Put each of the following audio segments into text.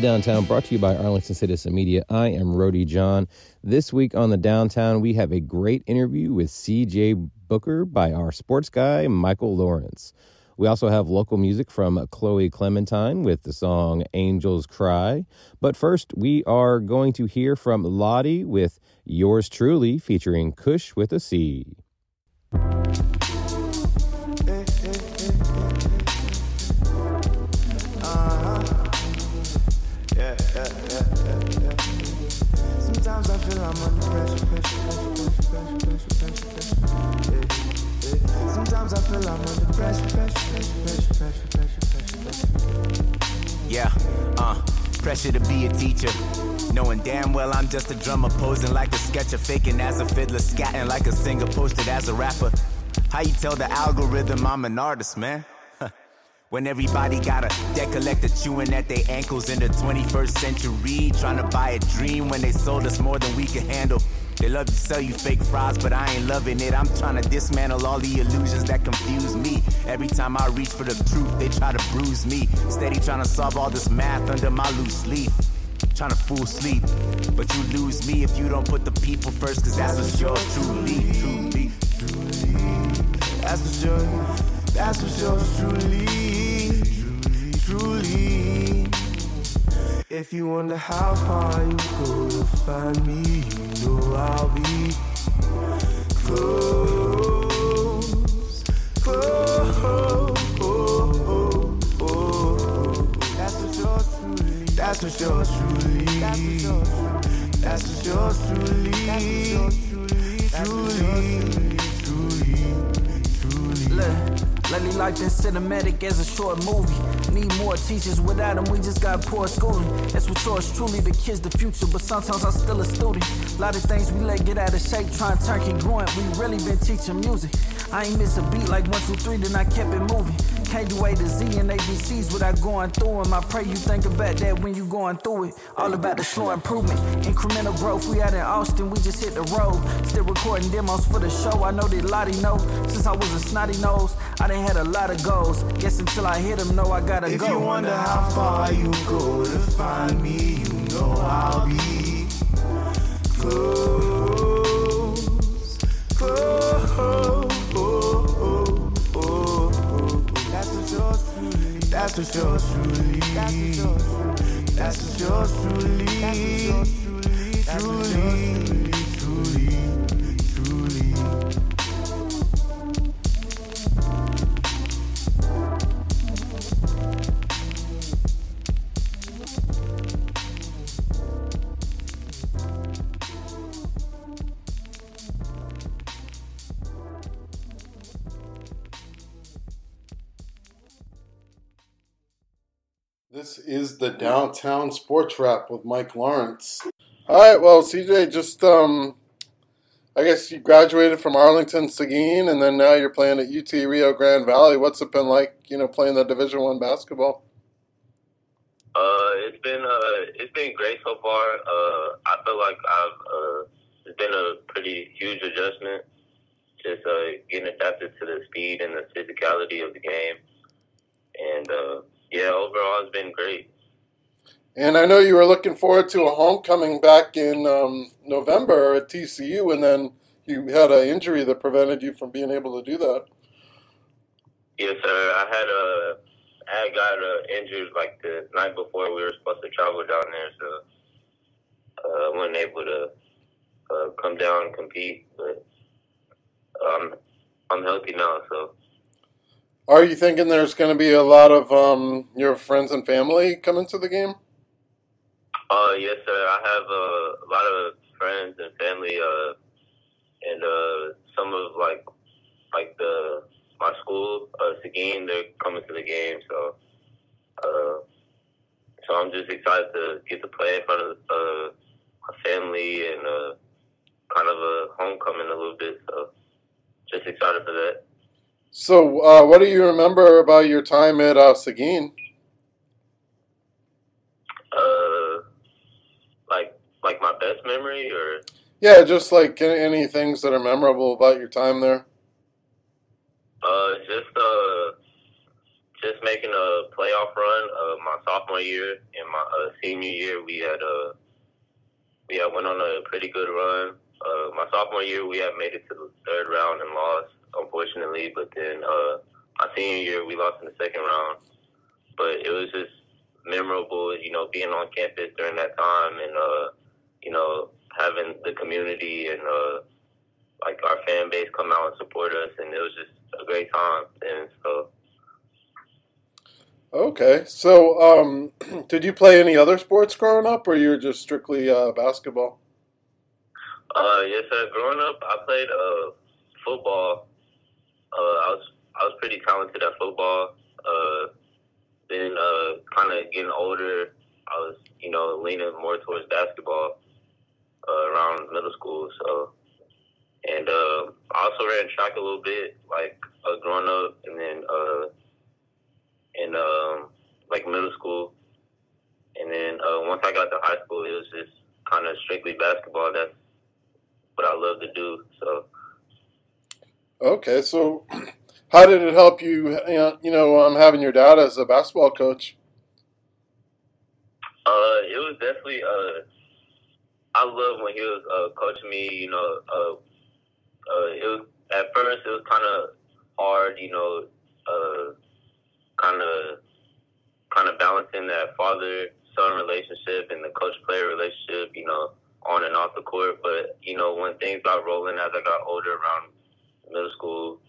the Downtown, brought to you by Arlington Citizen Media. I am Rody John. This week on the Downtown, we have a great interview with CJ Booker by our sports guy, Michael Lawrence. We also have local music from Chloe Clemente with the song Angels Cry. But first, we are going to hear from Ladi with Yours Truly featuring Cush with a C. I'm under pressure, pressure, pressure, pressure, pressure, pressure, pressure, yeah, yeah. Sometimes I feel I'm under pressure, pressure, pressure, pressure, pressure, pressure, pressure. Yeah, uh, pressure to be a teacher. Knowing damn well I'm just a drummer posing like a sketcher, faking as a fiddler, scatting like a singer, posted as a rapper. How you tell the algorithm I'm an artist, man? When everybody got a debt collector chewing at their ankles in the 21st century, trying to buy a dream when they sold us more than we could handle. They love to sell you fake fries, but I ain't loving it. I'm trying to dismantle all the illusions that confuse me. Every time I reach for the truth, they try to bruise me. Steady trying to solve all this math under my loose leaf. Trying to fool sleep, but you lose me if you don't put the people first, cause that's what's yours truly, truly, That's for sure. That's for sure. Truly, truly. If you wonder how far you go to find me, you know I'll be close, close. That's for sure. Truly. That's for sure. Truly. That's for sure. Truly. Truly. Truly. Been cinematic as a short movie. Need more teachers, without them we just got poor schooling. That's what yours truly, the kids the future, but sometimes I'm still a student. A lot of things we let get out of shape, trying to turn congruent. We really been teaching music. I ain't miss a beat like one, two, three, then I kept it moving. Can't do A to Z and ABCs without going through them. I pray you think about that when you going through it. All about the slow improvement, incremental growth. We out in Austin, we just hit the road. Still recording demos for the show. I know that Ladi know. Since I was a snotty nose, I done had a lot of goals. Guess until I hit them, know I gotta If go. you wonder how far you go to find me, you know I'll be close, close. That's for sure, truly. That's sure, truly. Truly, truly, This is the Downtown Sports Wrap with Mike Lawrence. All right, well, CJ, just um, I guess you graduated from Arlington Seguin, and then now you're playing at UT Rio Grande Valley. What's it been like, you know, playing the Division One basketball? Uh, it's been uh, it's been great so far. Uh, I feel like I've uh, it's been a pretty huge adjustment, just uh, getting adapted to the speed and the physicality of the game, yeah, overall it's been great. And I know you were looking forward to a homecoming back in um, November at TCU, and then you had an injury that prevented you from being able to do that. Yes, sir. I had a I had got uh, injured like the night before we were supposed to travel down there, so uh, I wasn't able to uh, come down and compete. But um, I'm healthy now, so Are you thinking there's going to be a lot of um, your friends and family coming to the game? Uh, yes, sir. I have uh, a lot of friends and family, uh, and uh, some of like like the my school, uh, Seguin. They're coming to the game, so uh, so I'm just excited to get to play in front of uh, my family and uh, kind of a homecoming a little bit. So just excited for that. So, uh, what do you remember about your time at uh, Seguin? Uh, like like my best memory or. Yeah, just like any, things that are memorable about your time there. Uh, just uh, just making a playoff run. Uh, my sophomore year and my uh, senior year, we had uh, we had went on a pretty good run. Uh, my sophomore year, we had made it to the third round and lost, unfortunately. But then uh, my senior year, we lost in the second round. But it was just memorable, you know, being on campus during that time and uh, you know having the community and uh, like our fan base come out and support us, and it was just a great time. And so. Okay, so um, did you play any other sports growing up, or you were just strictly uh, basketball? Uh, yes, sir. Growing up, I played uh, football. Uh, I was I was pretty talented at football. Uh, then, uh, kind of getting older, I was you know leaning more towards basketball around middle school. So, and uh, I also ran track a little bit, like uh, growing up, and then uh, in um, like middle school, and then uh, once I got to high school, it was just kind of strictly basketball. That's what I love to do. So. Okay, so how did it help you? You know, um, having your dad as a basketball coach. Uh, it was definitely. Uh, I love when he was uh, coaching me. You know, uh, uh, it was at first it was kind of hard. You know, kind of kind of balancing that father son relationship and the coach player relationship. You know, on and off the court. But you know, when things got rolling as I got older, around middle school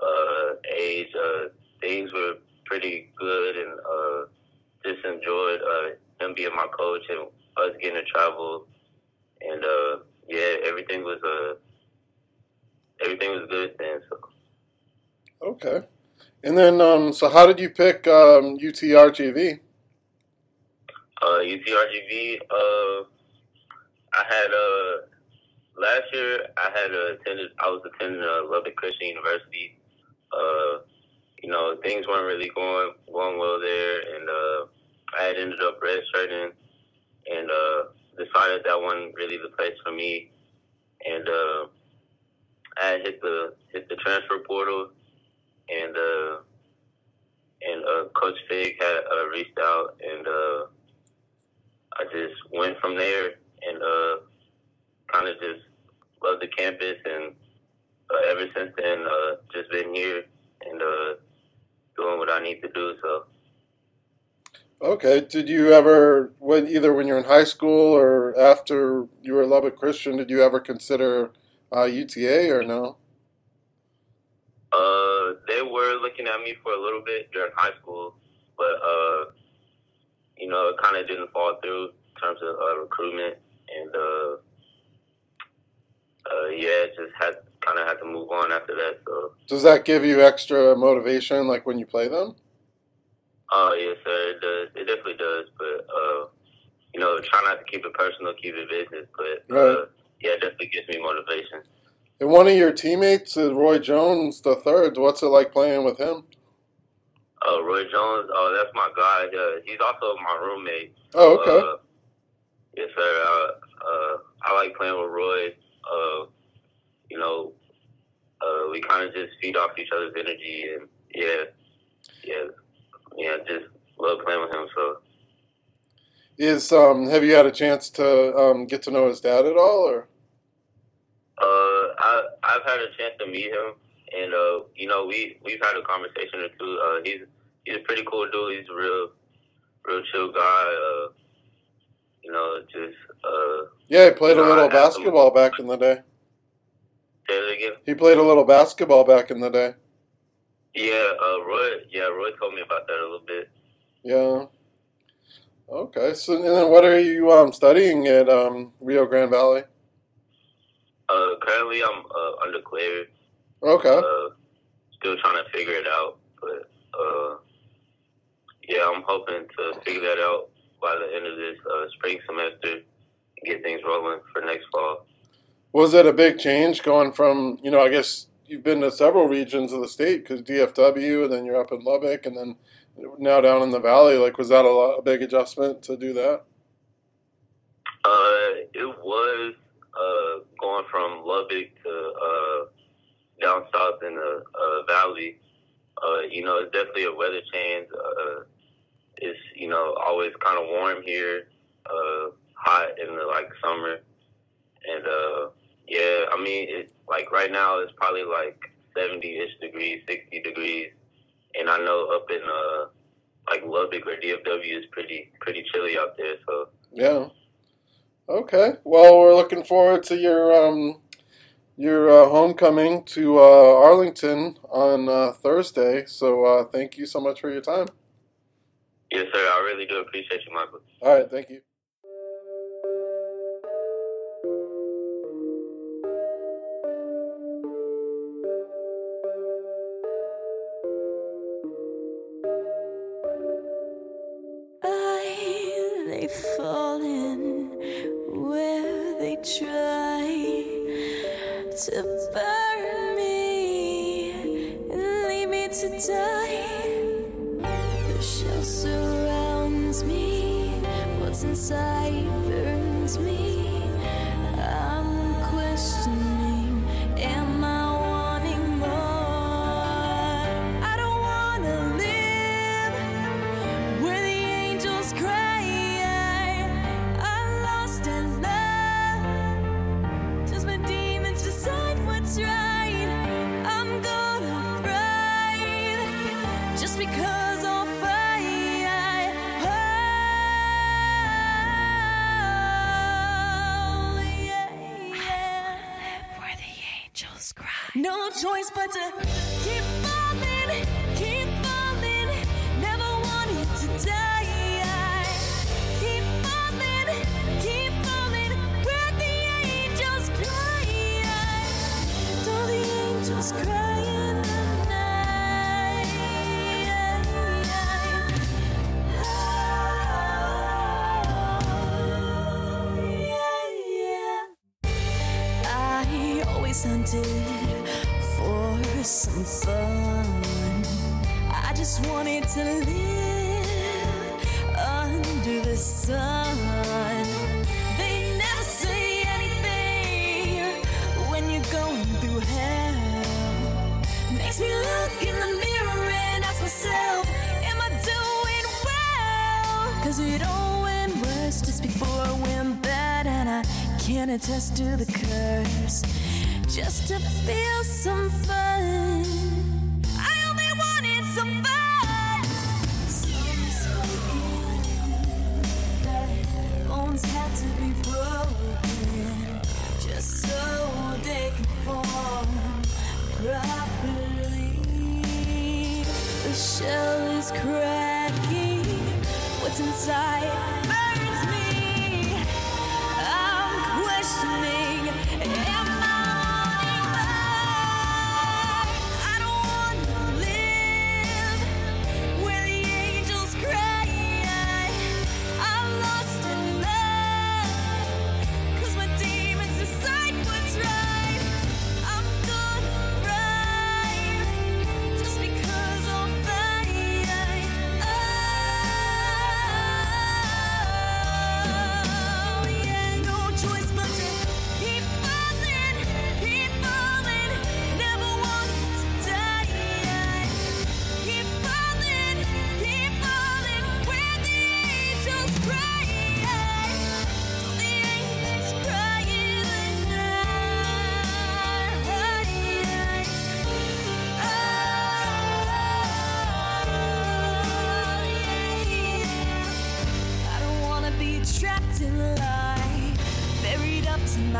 uh, age, uh, things were pretty good, and uh, just enjoyed uh, him being my coach and us getting to travel. And uh, yeah, everything was uh, everything was good then. So. Okay. And then, um, so how did you pick um, UTRGV? Uh, UTRGV, uh, I had uh last year I had attended I was attending uh, Lubbock Christian University. Uh, you know things weren't really going going well there, and uh, I had ended up redshirting and uh, decided that wasn't really the place for me. And uh, I had hit the hit the transfer portal, and uh, and uh, Coach Fig had uh, reached out, and uh, I just went from there and uh, kind of just love the campus. And uh, ever since then, uh, just been here and uh, doing what I need to do. So. Okay. Did you ever, when either when you were in high school or after you were a Lubbock Christian, did you ever consider uh, UTA or no? Uh, they were looking at me for a little bit during high school, but uh, you know, it kind of didn't fall through in terms of uh, recruitment, and uh, uh, yeah, just had kind of had to move on after that. So. Does that give you extra motivation, like when you play them? Oh yes, sir. It does. It definitely does. But uh, you know, try not to keep it personal, keep it business. But uh, yeah, it definitely gives me motivation. And one of your teammates is Roy Jones the third. What's it like playing with him? Uh, Roy Jones. Oh, that's my guy. Uh, he's also my roommate. Oh, okay. Uh, yes, sir. Uh, uh, I like playing with Roy. Uh, you know, uh, we kind of just feed off each other's energy, and yeah, yeah, yeah. Just love playing with him. So. Is um, have you had a chance to um, get to know his dad at all, or? Uh, I I've had a chance to meet him, and uh, you know, we we've had a conversation or two. Uh, he's he's a pretty cool dude. He's a real, real chill guy. Uh, you know, just uh, Yeah, he played a little I have some- basketball back in the day. say it again. He played a little basketball back in the day. Yeah, uh, Roy. Yeah, Roy told me about that a little bit. Yeah. Okay. So, and then what are you um, studying at um, Rio Grande Valley? Uh, currently I'm uh, undeclared. Okay. Uh, still trying to figure it out, but uh, yeah, I'm hoping to figure that out by the end of this uh, spring semester get things rolling for next fall. Was it a big change going from, you know, I guess you've been to several regions of the state because DFW, and then you're up in Lubbock, and then now down in the valley. Like, was that a, lot, a big adjustment to do that? Uh, it was uh, going from Lubbock to uh, down south in the uh, valley. Uh, you know, it's definitely a weather change. Uh, it's you know always kind of warm here, uh, hot in the like summer, and uh, yeah, I mean it's like right now it's probably like seventy ish degrees, sixty degrees, and I know up in uh like Lubbock or DFW is pretty pretty chilly out there. So Yeah. Okay. Well, we're looking forward to your um, your uh, homecoming to uh, Arlington on uh, Thursday. So uh, thank you so much for your time. yes, sir, I really do appreciate you, Michael. All right. Thank you. Inside burns me. No choice but to keep falling, keep falling. Never wanted to die. Keep falling, keep falling. Where the angels cry. Though the angels cry some fun. I just wanted to live under the sun. They never say anything when you're going through hell. Makes me look in the mirror and ask myself, Am I doing well? Cause it all went worse just before it went bad, and I can't attest to the curse. Just to feel some fun.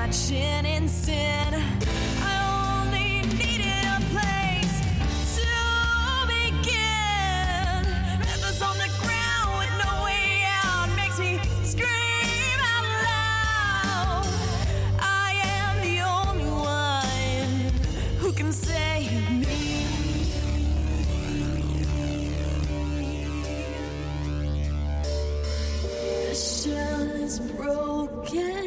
My in sin. I only needed a place to begin. On the ground with no way out makes me scream out loud. I am the only one who can save me. The shell is broken.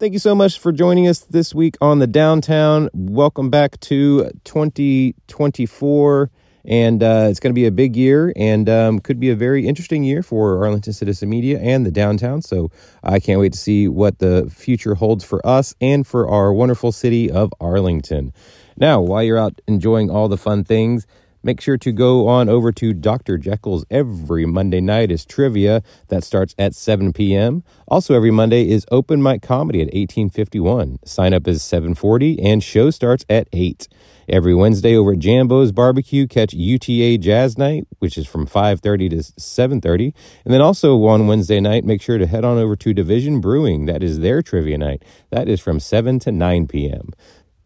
Thank you so much for joining us this week on the downtown. Welcome back to 2024. And uh, it's going to be a big year and um, could be a very interesting year for Arlington Citizen Media and the downtown. So I can't wait to see what the future holds for us and for our wonderful city of Arlington. Now, while you're out enjoying all the fun things, Make sure to go on over to Dr. Jekyll's every Monday night is trivia that starts at 7 p.m. Also every Monday is open mic comedy at 1851. Sign up is 740 and show starts at 8. Every Wednesday over at Jambo's Barbecue catch UTA Jazz Night, which is from 5:30 to 7:30. And then also on Wednesday night, make sure to head on over to Division Brewing. That is their trivia night. That is from 7 to 9 p.m.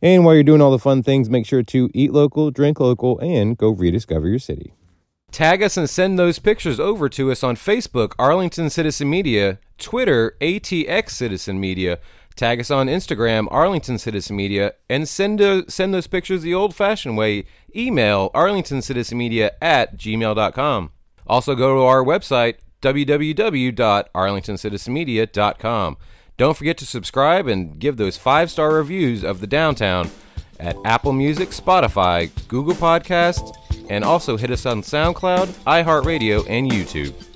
And while you're doing all the fun things, make sure to eat local, drink local, and go rediscover your city. Tag us and send those pictures over to us on Facebook, Arlington Citizen Media, Twitter, ATX Citizen Media. Tag us on Instagram, Arlington Citizen Media, and send, uh, send those pictures the old fashioned way. Email arlingtoncitizenmedia at gmail.com. Also, go to our website, www.arlingtoncitizenmedia.com. Don't forget to subscribe and give those five star reviews of the downtown at Apple Music, Spotify, Google Podcasts, and also hit us on SoundCloud, iHeartRadio, and YouTube.